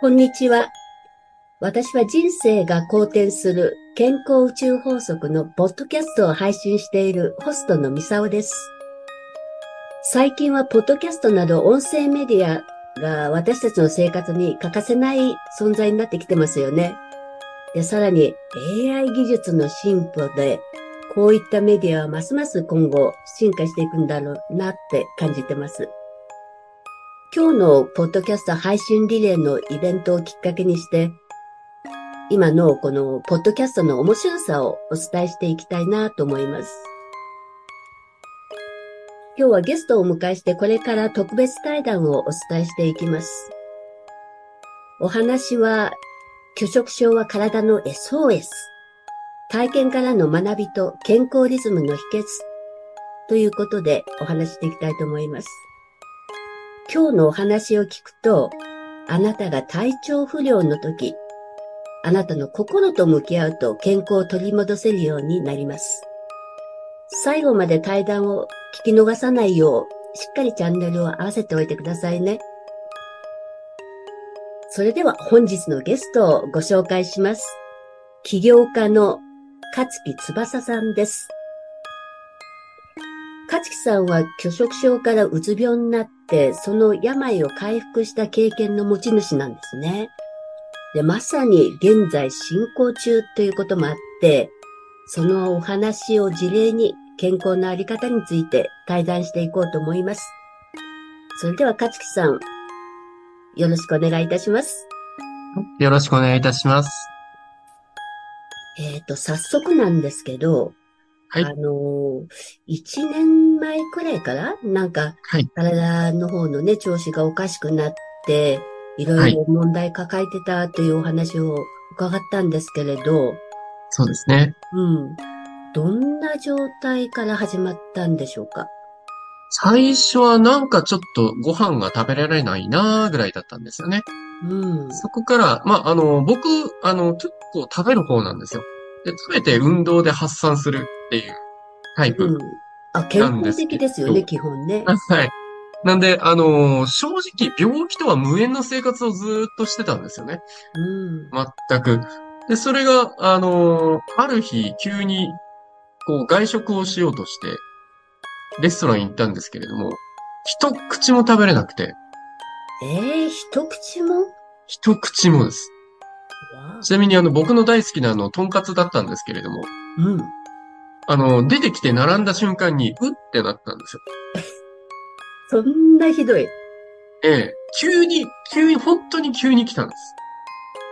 こんにちは。私は人生が好転する健康宇宙法則のポッドキャストを配信しているホストのミサオです。最近はポッドキャストなど音声メディアが私たちの生活に欠かせない存在になってきてますよね。で、さらに AI 技術の進歩で、こういったメディアはますます今後進化していくんだろうなって感じてます。今日のポッドキャスト配信リレーのイベントをきっかけにして、今のこのポッドキャストの面白さをお伝えしていきたいなと思います。今日はゲストをお迎えしてこれから特別対談をお伝えしていきます。お話は、拒食症は体の SOS。体験からの学びと健康リズムの秘訣ということでお話していきたいと思います。今日のお話を聞くと、あなたが体調不良の時、あなたの心と向き合うと健康を取り戻せるようになります。最後まで対談を聞き逃さないよう、しっかりチャンネルを合わせておいてくださいね。それでは本日のゲストをご紹介します。起業家の勝木翼さんです。勝木さんは拒食症からうつ病になって、その病を回復した経験の持ち主なんですね。で、まさに現在進行中ということもあって、そのお話を事例に健康のあり方について対談していこうと思います。それでは、勝木さん、よろしくお願いいたします。よろしくお願いいたします。えっ、ー、と、早速なんですけど、はい。あの、一年前くらいからなんか、はい。体の方のね、調子がおかしくなって、いろいろ問題抱えてたというお話を伺ったんですけれど、そうですね。うん。どんな状態から始まったんでしょうか？最初はなんかちょっとご飯が食べられないなーぐらいだったんですよね。うん。そこから、まあ、あの、僕、あの、結構食べる方なんですよ。で、食べて運動で発散するっていうタイプ、うん。あ、健康的ですよね、基本ね。はい。なんで、あのー、正直、病気とは無縁の生活をずっとしてたんですよね。うん。全く。で、それが、あのー、ある日、急にこう、外食をしようとして、レストラン行ったんですけれども、一口も食べれなくて。ええー、一口も？一口もです。ちなみにあの、僕の大好きなあの、とんかつだったんですけれども。うん。あの、出てきて並んだ瞬間に、うってなったんですよ。そんなひどい。ええ。急に、急に、本当に急に来たんです。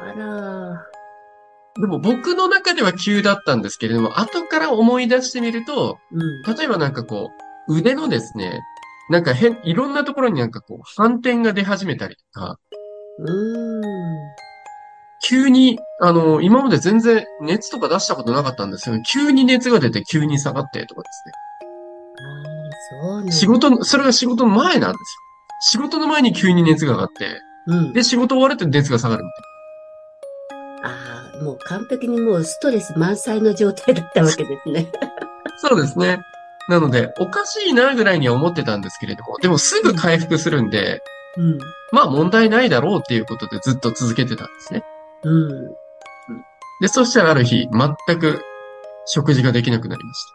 あらでも僕の中では急だったんですけれども、後から思い出してみると、うん、例えばなんかこう、腕のですね、なんか変、いろんなところになんかこう、反転が出始めたりとか、うん急に、あの、今まで全然熱とか出したことなかったんですけど、急に熱が出て急に下がってとかですね。ああ、そう仕事それが仕事の前なんですよ。仕事の前に急に熱が上がって、うん、で、仕事終わると熱が下がるみたいな。もう完璧にもうストレス満載の状態だったわけですね。そうですね。なので、おかしいなぐらいには思ってたんですけれども、でもすぐ回復するんで、うん、まあ問題ないだろうっていうことでずっと続けてたんですね。うん。で、そしたらある日、全く食事ができなくなりました。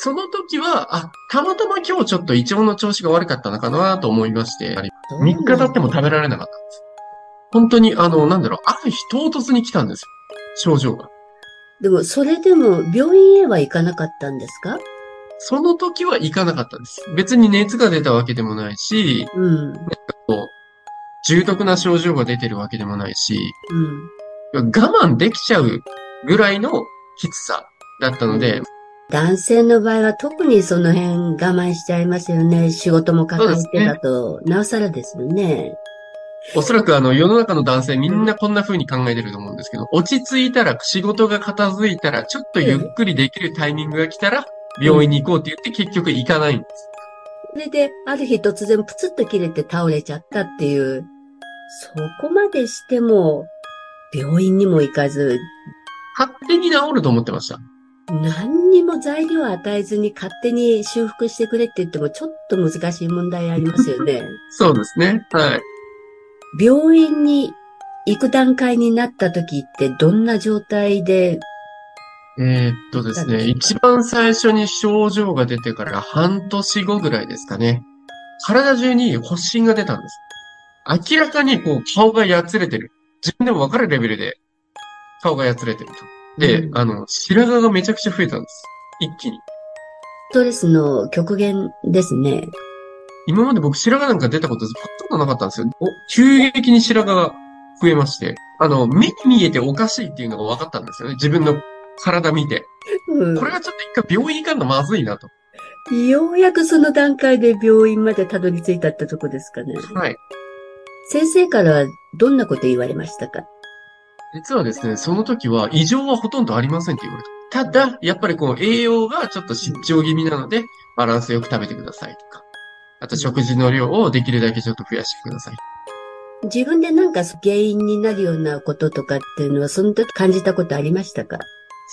その時は、あ、たまたま今日ちょっと胃腸の調子が悪かったのかなと思いまして、3日経っても食べられなかったんです。本当に、あの、なんだろう、ある日唐突に来たんですよ。症状が。でも、それでも病院へは行かなかったんですか？その時は行かなかったんです。別に熱が出たわけでもないし、うん。重篤な症状が出てるわけでもないし、うん。我慢できちゃうぐらいのきつさだったので、うん、男性の場合は特にその辺我慢しちゃいますよね。仕事も抱えてたと、ね、なおさらですよね。おそらくあの世の中の男性みんなこんな風に考えてると思うんですけど、落ち着いたら仕事が片付いたらちょっとゆっくりできるタイミングが来たら病院に行こうって言って結局行かないんです。それで、ある日突然プツッと切れて倒れちゃったっていう、そこまでしても病院にも行かず、勝手に治ると思ってました。何にも材料を与えずに勝手に修復してくれって言ってもちょっと難しい問題ありますよね。そうですね。はい。病院に行く段階になった時ってどんな状態でえーっとですね、一番最初に症状が出てから半年後ぐらいですかね。体中に発疹が出たんです。明らかにこう顔がやつれてる。自分でもわかるレベルで顔がやつれてると。で、うんあの、白髪がめちゃくちゃ増えたんです。一気に。ストレスの極限ですね。今まで僕白髪なんか出たことほとんどなかったんですよ。お急激に白髪が増えまして、あの、目に見えておかしいっていうのが分かったんですよね。自分の体見て。うんこれはちょっと一回病院行かんのまずいなと。ようやくその段階で病院までたどり着いたってとこですかね。はい。先生からはどんなこと言われましたか？実はですね、その時は異常はほとんどありませんって言われた。ただ、やっぱりこう栄養がちょっと失調気味なので、バランスよく食べてくださいとか。あと食事の量をできるだけちょっと増やしてください。自分でなんか原因になるようなこととかっていうのはその時感じたことありましたか？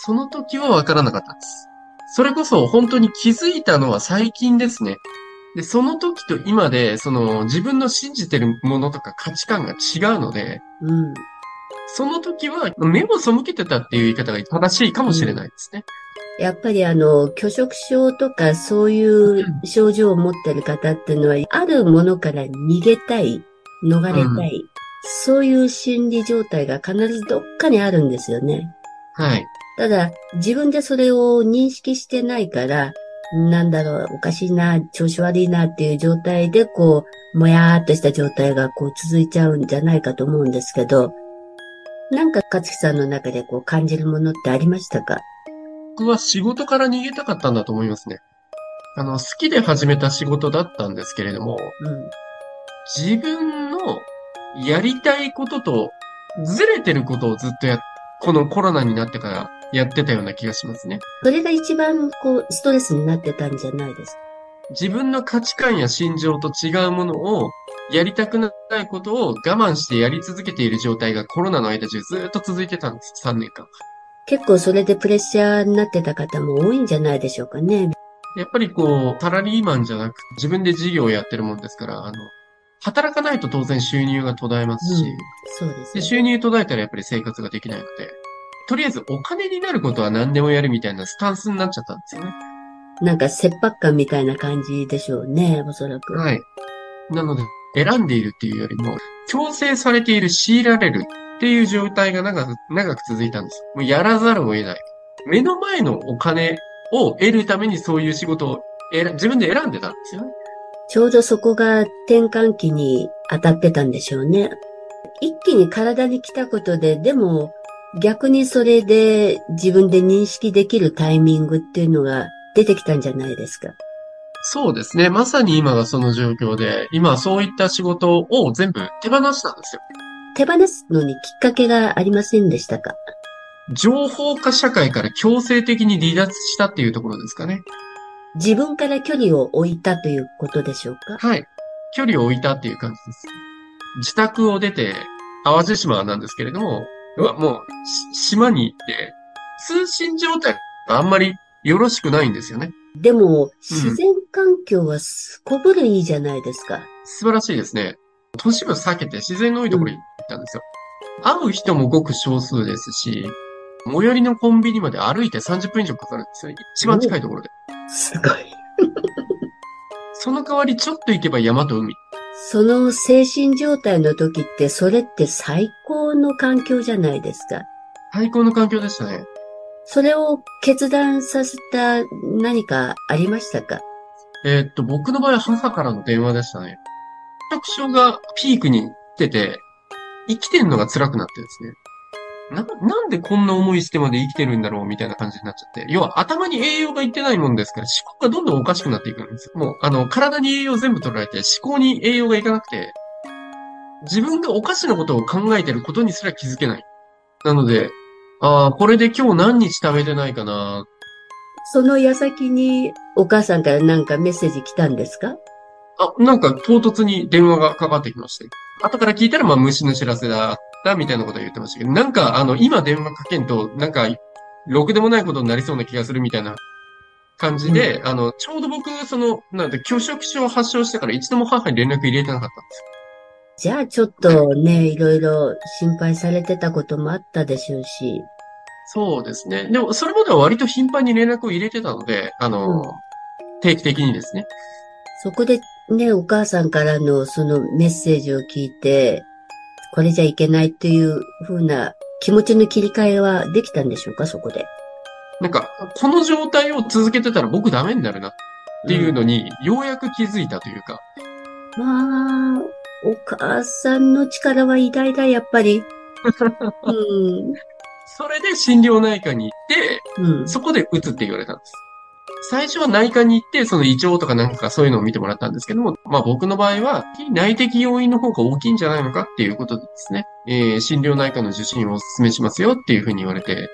その時は分からなかったんです。それこそ本当に気づいたのは最近ですね。で、その時と今で、その自分の信じてるものとか価値観が違うので、うん。その時は目を背けてたっていう言い方が正しいかもしれないですね。やっぱりあの、拒食症とかそういう症状を持ってる方っていうのは、あるものから逃げたい、逃れたい、そういう心理状態が必ずどっかにあるんですよね。はい。ただ、自分でそれを認識してないから、なんだろう、おかしいな、調子悪いなっていう状態で、こう、もやーっとした状態がこう続いちゃうんじゃないかと思うんですけど、なんか勝木さんの中でこう感じるものってありましたか？僕は仕事から逃げたかったんだと思いますね。あの、好きで始めた仕事だったんですけれども、うん。自分のやりたいこととずれてることをずっとや、このコロナになってからやってたような気がしますね。それが一番こう、ストレスになってたんじゃないですか？自分の価値観や心情と違うものをやりたくないことを我慢してやり続けている状態がコロナの間中ずっと続いてたんです。3年間。結構それでプレッシャーになってた方も多いんじゃないでしょうかね。やっぱりこう、サラリーマンじゃなく自分で事業をやってるもんですから、あの、働かないと当然収入が途絶えますし、うんそうですで、ね。収入途絶えたらやっぱり生活ができないので、とりあえずお金になることは何でもやるみたいなスタンスになっちゃったんですよね。なんか切迫感みたいな感じでしょうね、おそらく。はい。なので、選んでいるっていうよりも、強制されている、強いられるっていう状態が長く、長く続いたんです。もうやらざるを得ない。目の前のお金を得るためにそういう仕事を選自分で選んでたんですよね。ちょうどそこが転換期に当たってたんでしょうね。一気に体に来たことで、でも逆にそれで自分で認識できるタイミングっていうのが出てきたんじゃないですか？そうですね。まさに今がその状況で、今はそういった仕事を全部手放したんですよ。手放すのにきっかけがありませんでしたか？情報化社会から強制的に離脱したっていうところですかね。自分から距離を置いたということでしょうか？はい。距離を置いたっていう感じです。自宅を出て、淡路島なんですけれども、うわもう、し島に行って、通信状態があんまりよろしくないんですよね。でも、自然環境はすこぶるいいじゃないですか。素晴らしいですね。都市部避けて自然の多いところに行ったんですよ。会う人もごく少数ですし、最寄りのコンビニまで歩いて30分以上かかるんですよね。一番近いところで。すごい。その代わりちょっと行けば山と海。その精神状態の時って、それって最高の環境じゃないですか。最高の環境でしたね。それを決断させた何かありましたか？えーっと、僕の場合は母からの電話でしたね。特症がピークに来てて、生きてんのが辛くなってですね。な、なんでこんな思いしてまで生きてるんだろうみたいな感じになっちゃって。要は頭に栄養がいってないもんですから思考がどんどんおかしくなっていくんですよ。もう、あの、体に栄養全部取られて思考に栄養がいかなくて、自分がおかしなことを考えてることにすら気づけない。なので、ああ、これで今日何日食べてないかな。その矢先にお母さんから何かメッセージ来たんですか？あ、なんか唐突に電話がかかってきまして。後から聞いたら、まあ、虫の知らせだったみたいなことを言ってましたけど、なんか、あの、今電話かけんと、なんか、ろくでもないことになりそうな気がするみたいな感じで、あの、ちょうど僕、その、なんて、拒食症を発症してから一度も母に連絡入れてなかったんですよ。じゃあちょっとね、いろいろ心配されてたこともあったでしょうし。そうですね。でも、それまでは割と頻繁に連絡を入れてたので、あの、うん定期的にですね。そこでね、お母さんからのそのメッセージを聞いて、これじゃいけないっていう風な気持ちの切り替えはできたんでしょうか、そこで。なんか、この状態を続けてたら僕ダメになるなっていうのに、ようやく気づいたというか、まあ、お母さんの力は偉大だ、やっぱり。うん。それで心療内科に行って、うん。そこで打つって言われたんです。最初は内科に行って、その胃腸とかなんかそういうのを見てもらったんですけども、まあ僕の場合は、内的要因の方が大きいんじゃないのかっていうことでですね、えー、心療内科の受診をお勧めしますよっていうふうに言われて、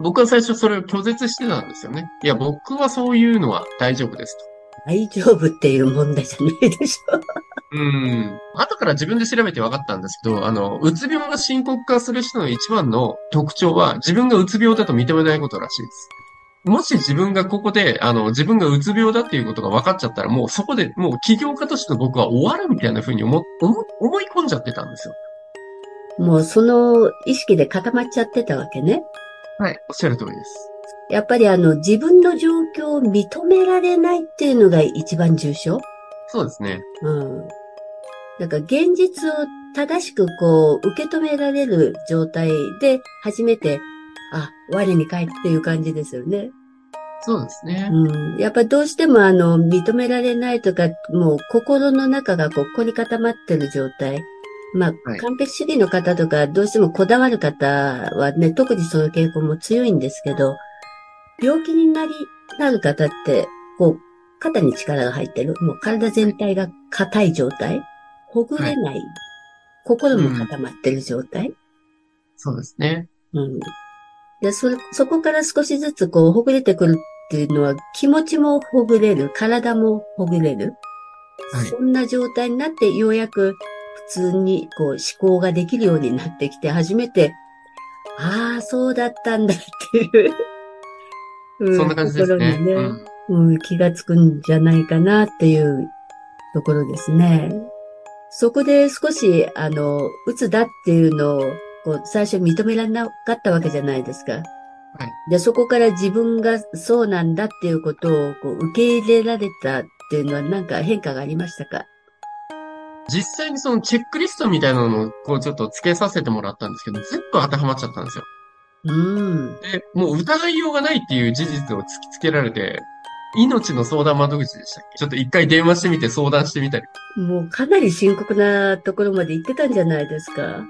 僕は最初それを拒絶してたんですよね。いや、僕はそういうのは大丈夫ですと。大丈夫っていう問題じゃないでしょ。うん。後から自分で調べて分かったんですけど、あの、うつ病が深刻化する人の一番の特徴は、自分がうつ病だと認めないことらしいです。もし自分がここで、あの、自分がうつ病だっていうことが分かっちゃったら、もうそこで、もう起業家としての僕は終わるみたいな風に思、思、思い込んじゃってたんですよ。もうその意識で固まっちゃってたわけね。はい。おっしゃる通りです。やっぱりあの、自分の状況を認められないっていうのが一番重症。そうですね。うん。なんか現実を正しくこう、受け止められる状態で初めて、あ、我に返っていう感じですよね。そうですね。うん。やっぱどうしてもあの、認められないとか、もう心の中がこう、凝り固まってる状態。まあ、はい完璧主義の方とか、どうしてもこだわる方はね、特にその傾向も強いんですけど、病気になり、なる方って、こう、肩に力が入ってる。もう体全体が硬い状態。ほぐれない。心も固まってる状態。そうですね。うん。で、そ、そこから少しずつこう、ほぐれてくるっていうのは、気持ちもほぐれる、体もほぐれる。はいそんな状態になって、ようやく普通にこう、思考ができるようになってきて、初めて、ああ、そうだったんだっていう。うそんな感じですね。ね、うん。うん、気がつくんじゃないかなっていうところですね。そこで少し、あの、うつだっていうのを、こう、最初認められなかったわけじゃないですか。はい。で、そこから自分がそうなんだっていうことをこう受け入れられたっていうのは何か変化がありましたか？実際にそのチェックリストみたいなのをこうちょっと付けさせてもらったんですけど、全部当てはまっちゃったんですよ。うん。で、もう疑いようがないっていう事実を突きつけられて、命の相談窓口でしたっけ？ちょっと一回電話してみて相談してみたり。もうかなり深刻なところまで行ってたんじゃないですか。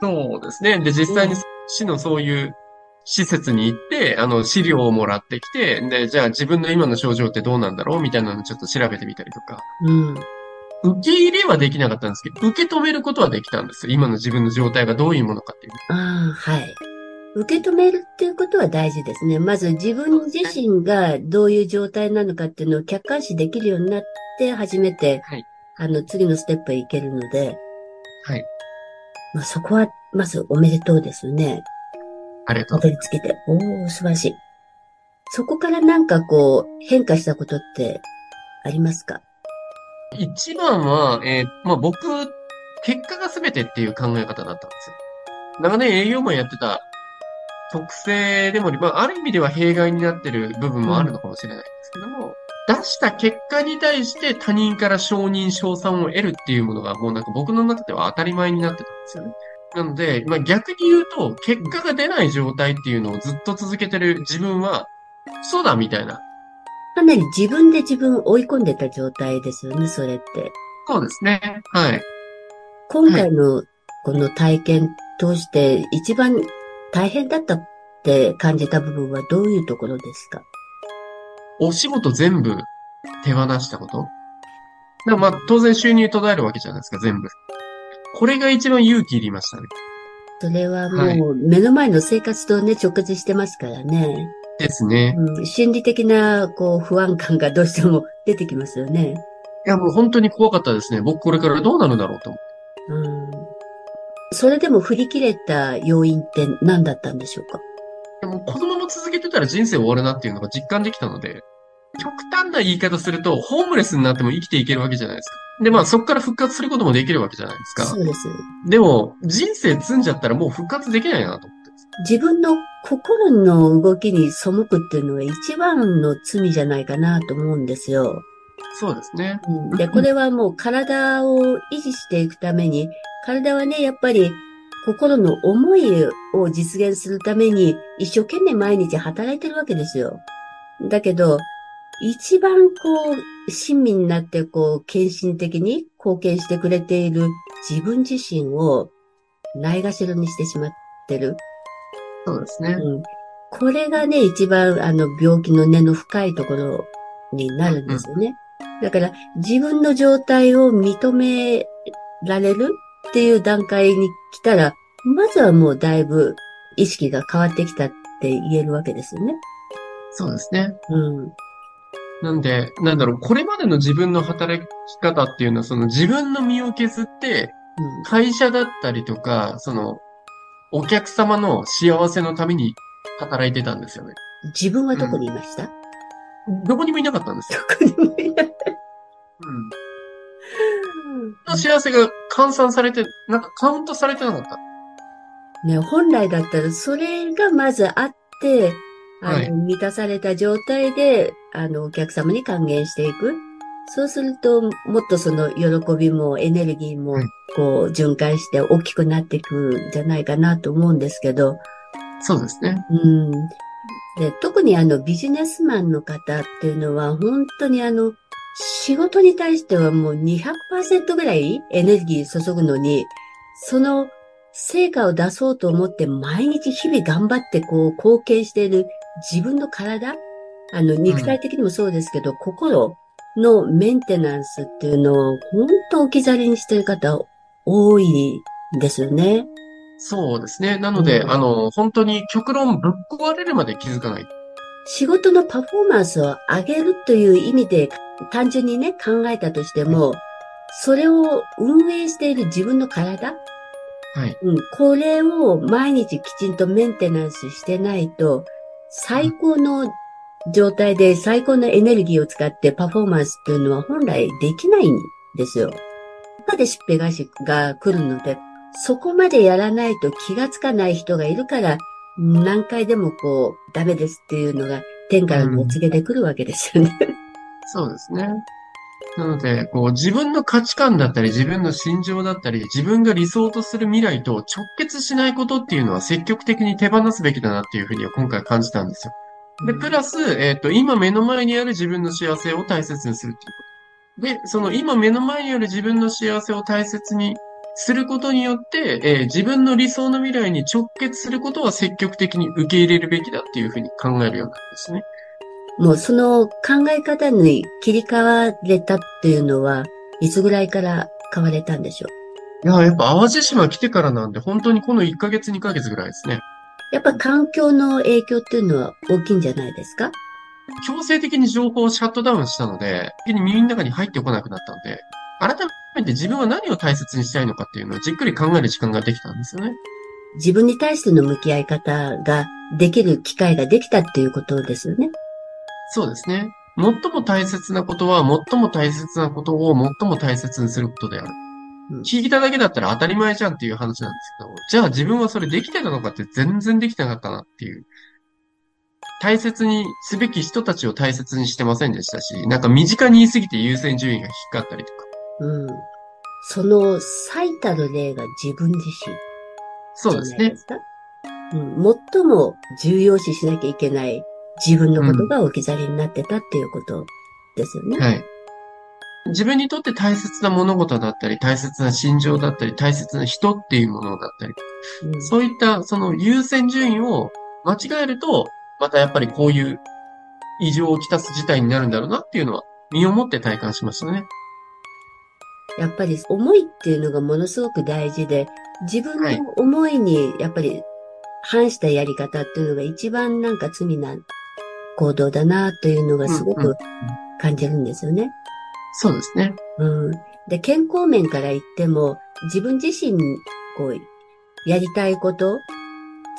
そうですね。で、実際にうん市のそういう施設に行って、あの、資料をもらってきて、で、じゃあ自分の今の症状ってどうなんだろうみたいなのをちょっと調べてみたりとか。うん。受け入れはできなかったんですけど、受け止めることはできたんですよ。今の自分の状態がどういうものかっていう。ああ、はい。受け止めるっていうことは大事ですね。まず自分自身がどういう状態なのかっていうのを客観視できるようになって初めて、はいあの次のステップへ行けるので、はい。まあ、そこはまずおめでとうですよね。ありがとうた。どり着けて。おー、素晴らしい。そこからなんかこう変化したことってありますか？一番は、えーまあ僕、結果が全てっていう考え方だったんですよ。長年営業マンやってた特性でも、まあある意味では弊害になってる部分もあるのかもしれないですけども、出した結果に対して他人から承認、賞賛を得るっていうものがもうなんか僕の中では当たり前になってたんですよね。なので、まあ逆に言うと、結果が出ない状態っていうのをずっと続けてる自分は、そうだみたいな。かなり自分で自分を追い込んでた状態ですよね、それって。そうですね。はい。今回のこの体験通して一番大変だったって感じた部分はどういうところですか？お仕事全部手放したこと？でもまあ、当然収入途絶えるわけじゃないですか、全部。これが一番勇気いりましたね。それははいもう目の前の生活とね、直結してますからね。ですね。うん、心理的なこう不安感がどうしても出てきますよね。いや、もう本当に怖かったですね。僕これからどうなるんだろうと思って。うん、それでも振り切れた要因って何だったんでしょうか？でもこのまま続けてたら人生終わるなっていうのが実感できたので、極端な言い方すると、ホームレスになっても生きていけるわけじゃないですか。で、まあそこから復活することもできるわけじゃないですか。そうです。でも、人生積んじゃったらもう復活できないなと思って。自分の心の動きに背くっていうのが一番の罪じゃないかなと思うんですよ。そうですね。うん、で、これはもう体を維持していくために、体はね、やっぱり心の思いを実現するために一生懸命毎日働いてるわけですよ。だけど、一番こう、親身になってこう、献身的に貢献してくれている自分自身をないがしろにしてしまってる。そうですね。うん。これがね、一番あの病気の根の深いところになるんですよね。だから自分の状態を認められるっていう段階に来たら、まずはもうだいぶ意識が変わってきたって言えるわけですよね。そうですね。うん。なんで、なんだろう、これまでの自分の働き方っていうのは、その自分の身を削って、会社だったりとか、その、お客様の幸せのために働いてたんですよね。うん、自分はどこにいました、どこにもいなかったんですよ。どこにもいない。うん。幸せが換算されて、なんかカウントされてなかった。ね、本来だったらそれがまずあって、あの、はい満たされた状態で、あの、お客様に還元していく。そうすると、もっとその喜びもエネルギーもはい、こう、循環して大きくなっていくんじゃないかなと思うんですけど、そうですね。うん。で、特にあの、ビジネスマンの方っていうのは、本当にあの、仕事に対してはもう200%ぐらいエネルギー注ぐのに、その成果を出そうと思って毎日日々頑張ってこう貢献している自分の体、あの、肉体的にもそうですけど、心のメンテナンスっていうのを本当置き去りにしてる方多いんですよね。そうですね。なので、うんあの、本当に極論ぶっ壊れるまで気づかない。仕事のパフォーマンスを上げるという意味で単純にね、考えたとしても、それを運営している自分の体、はい。うん、これを毎日きちんとメンテナンスしてないと、最高の状態で最高のエネルギーを使ってパフォーマンスっていうのは本来できないんですよ。中でしっぺ返しが来るので、そこまでやらないと気がつかない人がいるから、何回でもこう、ダメですっていうのが天からのお告げで来るわけですよね。そうですね。なので、こう、自分の価値観だったり、自分の心情だったり、自分が理想とする未来と直結しないことっていうのは積極的に手放すべきだなっていうふうには今回感じたんですよ。で、プラス、えっ、と、今目の前にある自分の幸せを大切にするっていうこと。で、その今目の前にある自分の幸せを大切にすることによって、えー自分の理想の未来に直結することは積極的に受け入れるべきだっていうふうに考えるようになるんですね。もうその考え方に切り替われたっていうのは、いつぐらいから変われたんでしょう？いや、やっぱ淡路島来てからなんで、本当にこの1ヶ月2ヶ月ぐらいですね。やっぱ環境の影響っていうのは大きいんじゃないですか？強制的に情報をシャットダウンしたので、耳の中に入ってこなくなったので、改めて自分は何を大切にしたいのかっていうのをじっくり考える時間ができたんですよね。自分に対しての向き合い方ができる機会ができたっていうことですよね。そうですね。最も大切なことは、最も大切なことを最も大切にすることである。うん聞いただけだったら当たり前じゃんっていう話なんですけど、じゃあ自分はそれできてたのかって全然できてなかったなっていう。大切にすべき人たちを大切にしてませんでしたし、なんか身近に言いすぎて優先順位が低かったりとか。うん。その最たる例が自分自身そうですね。うん。最も重要視しなきゃいけない自分のことが置き去りになってたっていうことですよね。はい。自分にとって大切な物事だったり、大切な心情だったり、大切な人っていうものだったり、うんそういったその優先順位を間違えると、またやっぱりこういう異常をきたす事態になるんだろうなっていうのは身をもって体感しましたね。やっぱり思いっていうのがものすごく大事で、自分はいの思いにやっぱり反したやり方っていうのが一番なんか罪な行動だなというのがすごくうんうん感じるんですよね。そうですね。うん。で、健康面から言っても、自分自身、こう、やりたいこと、突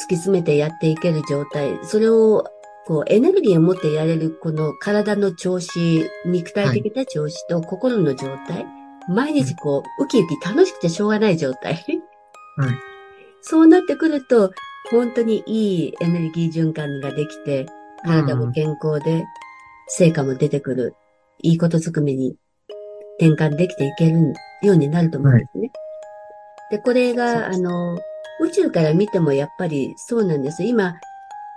き詰めてやっていける状態、それを、こう、エネルギーを持ってやれる、この体の調子、肉体的な調子と心の状態、毎日こう、ウキウキ楽しくてしょうがない状態。はい。そうなってくると、本当にいいエネルギー循環ができて、体も健康で、成果も出てくる、いいことずくめに転換できていけるようになると思うんですね。で、これが、あの、宇宙から見てもやっぱりそうなんです。今、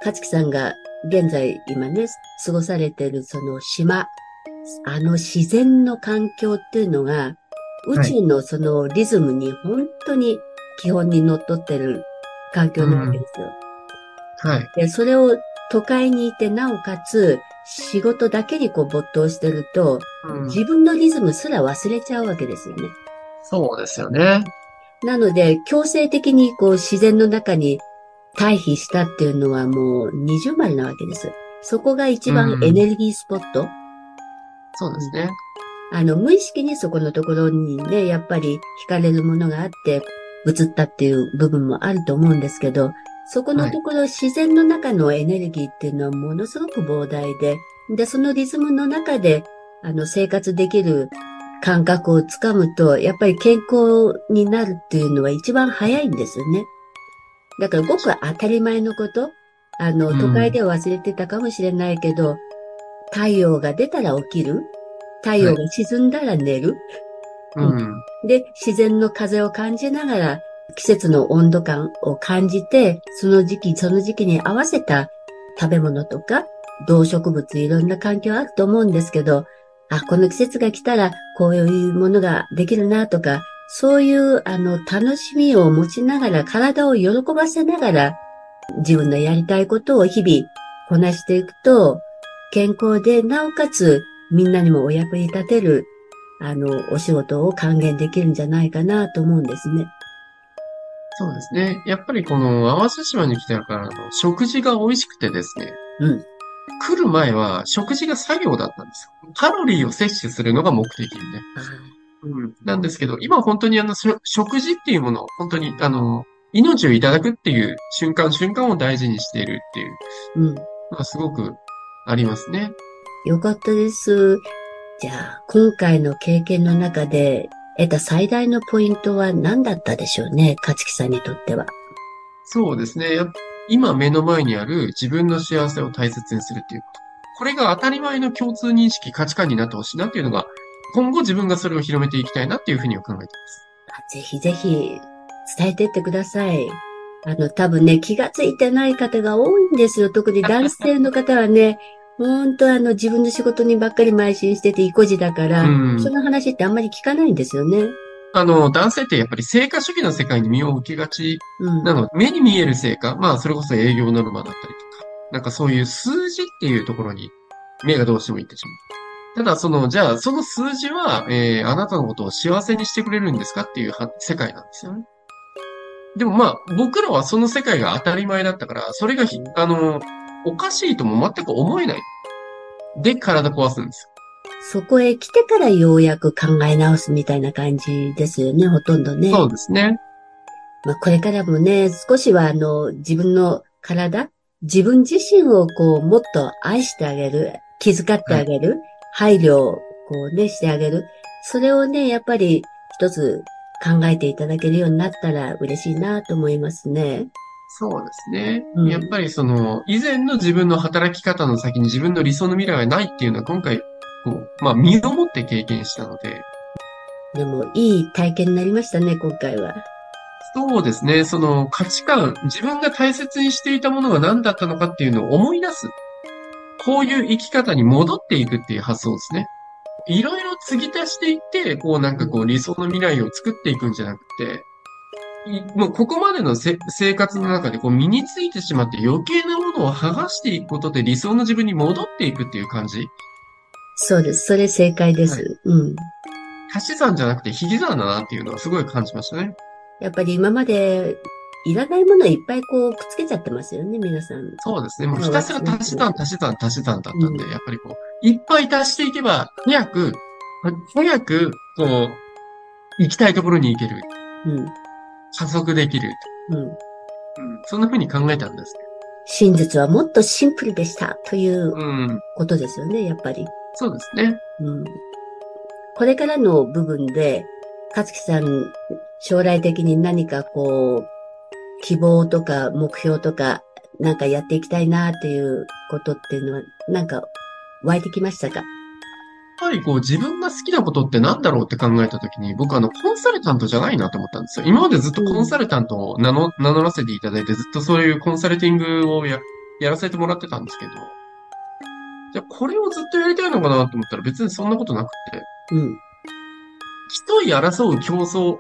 かつきさんが現在今ね、過ごされているその島、あの自然の環境っていうのが、宇宙のそのリズムに本当に基本にのっとってる環境なわけですよ。はい。で、それを都会にいて、なおかつ、仕事だけにこう没頭してると、うん、自分のリズムすら忘れちゃうわけですよね。そうですよね。なので、強制的にこう自然の中に退避したっていうのはもう二重丸なわけです。そこが一番エネルギースポット。うん、そうですね。あの、無意識にそこのところにね、やっぱり惹かれるものがあって、映ったっていう部分もあると思うんですけど、そこのところ、はい、自然の中のエネルギーっていうのはものすごく膨大で、で、そのリズムの中で、あの、生活できる感覚をつかむと、やっぱり健康になるっていうのは一番早いんですよね。だからごく当たり前のこと、あの、都会では忘れてたかもしれないけど、うん、太陽が出たら起きる。太陽が沈んだら寝る、はい、うん、で、自然の風を感じながら、季節の温度感を感じて、その時期、その時期に合わせた食べ物とか、動植物、いろんな環境あると思うんですけど、あ、この季節が来たら、こういうものができるなとか、そういう、あの、楽しみを持ちながら、体を喜ばせながら、自分のやりたいことを日々こなしていくと、健康で、なおかつ、みんなにもお役に立てる、あの、お仕事を還元できるんじゃないかなと思うんですね。そうですね。やっぱりこの、淡路島に来てからの食事が美味しくてですね。うん。来る前は食事が作業だったんですよ。カロリーを摂取するのが目的でね。うん。なんですけど、今本当にあの、食事っていうものを本当にあの、命をいただくっていう瞬間瞬間を大事にしているっていう。うん。まあ、すごくありますね。よかったです。じゃあ、今回の経験の中で得た最大のポイントは何だったでしょうね、勝木さんにとっては。そうですね。今目の前にある自分の幸せを大切にするっていうこと。これが当たり前の共通認識、価値観になってほしいなっていうのが、今後自分がそれを広めていきたいなっていうふうに考えています。ぜひぜひ伝えてってください。あの、多分ね、気がついてない方が多いんですよ。特に男性の方はね、本当あの、自分の仕事にばっかり邁進してて、意固地だから、うん、その話ってあんまり聞かないんですよね。あの、男性ってやっぱり成果主義の世界に身を受けがちなの、うん、目に見える成果、まあ、それこそ営業ノルマだったりとか、なんかそういう数字っていうところに目がどうしてもいってしまう。ただ、その、じゃあ、その数字は、えー、あなたのことを幸せにしてくれるんですかっていう世界なんですよね。でもまあ、僕らはその世界が当たり前だったから、それがあの、おかしいとも全く思えない。で、体壊すんですそこへ来てからようやく考え直すみたいな感じですよね、ほとんどね。そうですね。まあ、これからもね、少しはあの、自分の体、自分自身をこう、もっと愛してあげる、気遣ってあげる、はい、配慮をこうね、してあげる。それをね、やっぱり一つ考えていただけるようになったら嬉しいなと思いますね。そうですね。うん、やっぱりその、以前の自分の働き方の先に自分の理想の未来はないっていうのは今回、こう、まあ身をもって経験したので。でも、いい体験になりましたね、今回は。そうですね。その価値観、自分が大切にしていたものが何だったのかっていうのを思い出す。こういう生き方に戻っていくっていう発想ですね。いろいろ継ぎ足していって、こうなんかこう理想の未来を作っていくんじゃなくて、もうここまでの生活の中でこう身についてしまって余計なものを剥がしていくことで理想の自分に戻っていくっていう感じ？そうです。それ正解です。はい、うん。足し算じゃなくて引き算だなっていうのはすごい感じましたね。やっぱり今までいらないものいっぱいこうくっつけちゃってますよね、皆さん。そうですね。もうひたすら足し算、足し算、足し算だったんで、うん、やっぱりこう、いっぱい足していけば、早く、早く、こう、行きたいところに行ける。うん。加速できる。うん。うん。そんな風に考えたんです真実はもっとシンプルでしたといううん。ことですよね、やっぱり。そうですね。うん。これからの部分で、かつきさん、将来的に何かこう、希望とか目標とか、なんかやっていきたいなっていうことっていうのは、なんか湧いてきましたか？ぱりこう自分が好きなことって何だろうって考えたときに、僕あの、コンサルタントじゃないなと思ったんですよ。今までずっとコンサルタントを名の名乗らせていただいて、ずっとそういうコンサルティングをや、やらせてもらってたんですけど、じゃあこれをずっとやりたいのかなと思ったら別にそんなことなくて、うん。競い争う競争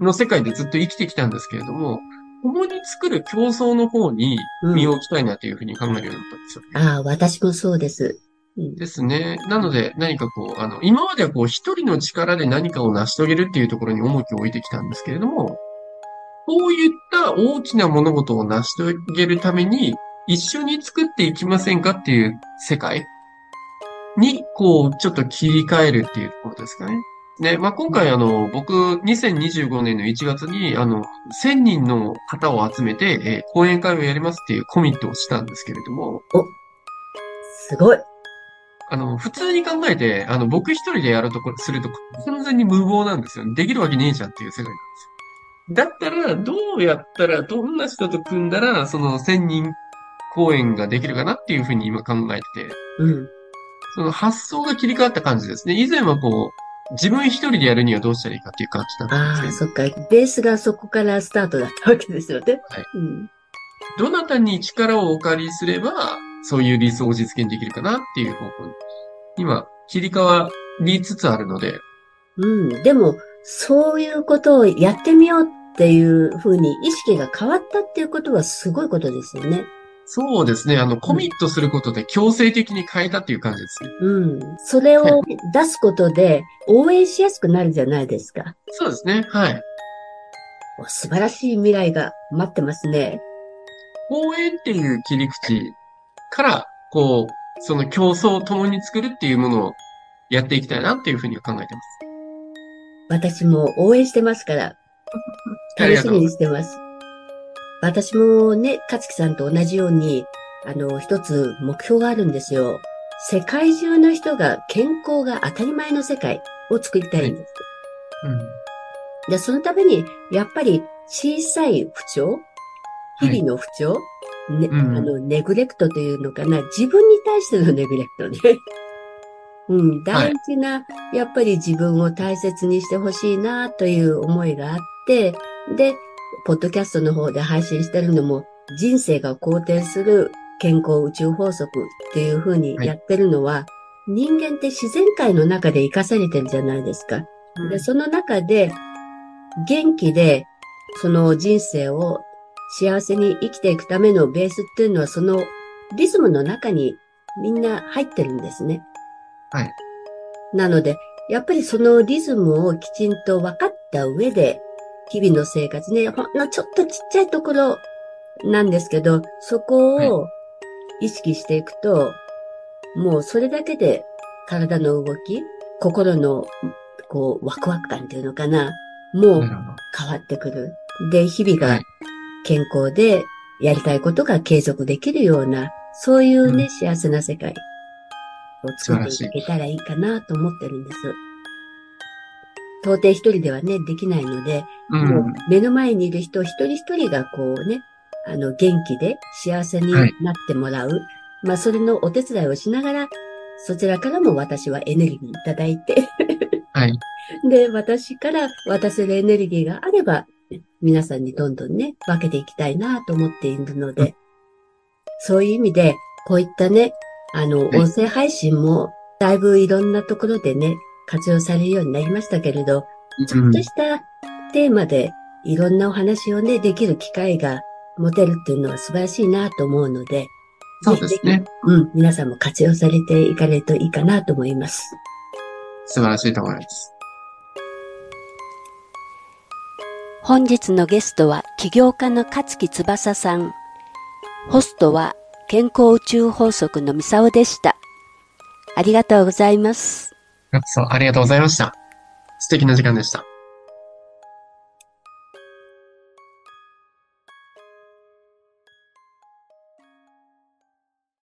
の世界でずっと生きてきたんですけれども、共に作る競争の方にうん身を置きたいなというふうに考えるようになったんですよ。ああ、私もそうです。ですね。なので、何かこう、あの、今まではこう、一人の力で何かを成し遂げるっていうところに重きを置いてきたんですけれども、こういった大きな物事を成し遂げるために、一緒に作っていきませんかっていう世界に、こう、ちょっと切り替えるっていうところですかね。で、まあ、今回あの、僕、2025年の1月に、あの、1000人の方を集めて、えー講演会をやりますっていうコミットをしたんですけれども、おすごい。あの、普通に考えて、あの、僕一人でやるとこ、すると、完全に無謀なんですよ。できるわけねえじゃんっていう世界なんですよ。だったら、どうやったら、どんな人と組んだら、その1000人公演ができるかなっていうふうに今考えてて、うん。その発想が切り替わった感じですね。以前はこう、自分一人でやるにはどうしたらいいかっていう感じだったんああ、ですけど、そっか。ベースがそこからスタートだったわけですよね。はいうん。どなたに力をお借りすれば、そういう理想を実現できるかなっていう方向に、今、切り替わりつつあるので、うん。でも、そういうことをやってみようっていうふうに意識が変わったっていうことはすごいことですよね。そうですね。あの、コミットすることで強制的に変えたっていう感じですね。うん。それを出すことで応援しやすくなるじゃないですか。そうですね。はい。お素晴らしい未来が待ってますね。公演っていう切り口から、こう、その競争を共に作るっていうものをやっていきたいなっていうふうには考えてます。私も応援してますから、楽しみにしてます。私もね、かつきさんと同じように、あの、一つ目標があるんですよ。世界中の人が健康が当たり前の世界を作りたいんです。で、そのために、やっぱり小さい不調、日々の不調、ね、うん。あの、ネグレクトというのかな、自分に対してのネグレクトね。うん、大事な、やっぱり自分を大切にしてほしいなという思いがあって、で、ポッドキャストの方で配信してるのも、人生が好転する健康宇宙法則っていう風にやってるのは、人間って自然界の中で生かされてるじゃないですか。うん。で、その中で、元気で、その人生を幸せに生きていくためのベースっていうのは、そのリズムの中にみんな入ってるんですね。はい。なので、やっぱりそのリズムをきちんと分かった上で、日々の生活ね、ほんのちょっとちっちゃいところなんですけど、そこを意識していくと、もうそれだけで体の動き、心のこうワクワク感っていうのかな、もう。変わってくる。で、日々がはい健康でやりたいことが継続できるような、そういうね、うん幸せな世界を作っていけたらいいかなと思ってるんです。到底一人ではね、できないので、う。もうん目の前にいる人一人一人がこうね、あの、元気で幸せになってもらう。まあ、それのお手伝いをしながら、そちらからも私はエネルギーいただいて、はい。で、私から渡せるエネルギーがあれば、皆さんにどんどんね、分けていきたいなと思っているので、うんそういう意味で、こういったね、あの、はい音声配信も、だいぶいろんなところでね、活用されるようになりましたけれど、ちょっとしたテーマでいろんなお話をね、できる機会が持てるっていうのは素晴らしいなと思うので、そうですね。うん、皆さんも活用されていかれるといいかなと思います。素晴らしいと思います。本日のゲストは起業家の勝木翼さん。ホストは健康宇宙法則のミサオでした。ありがとうございます。ありがとうございました。素敵な時間でした。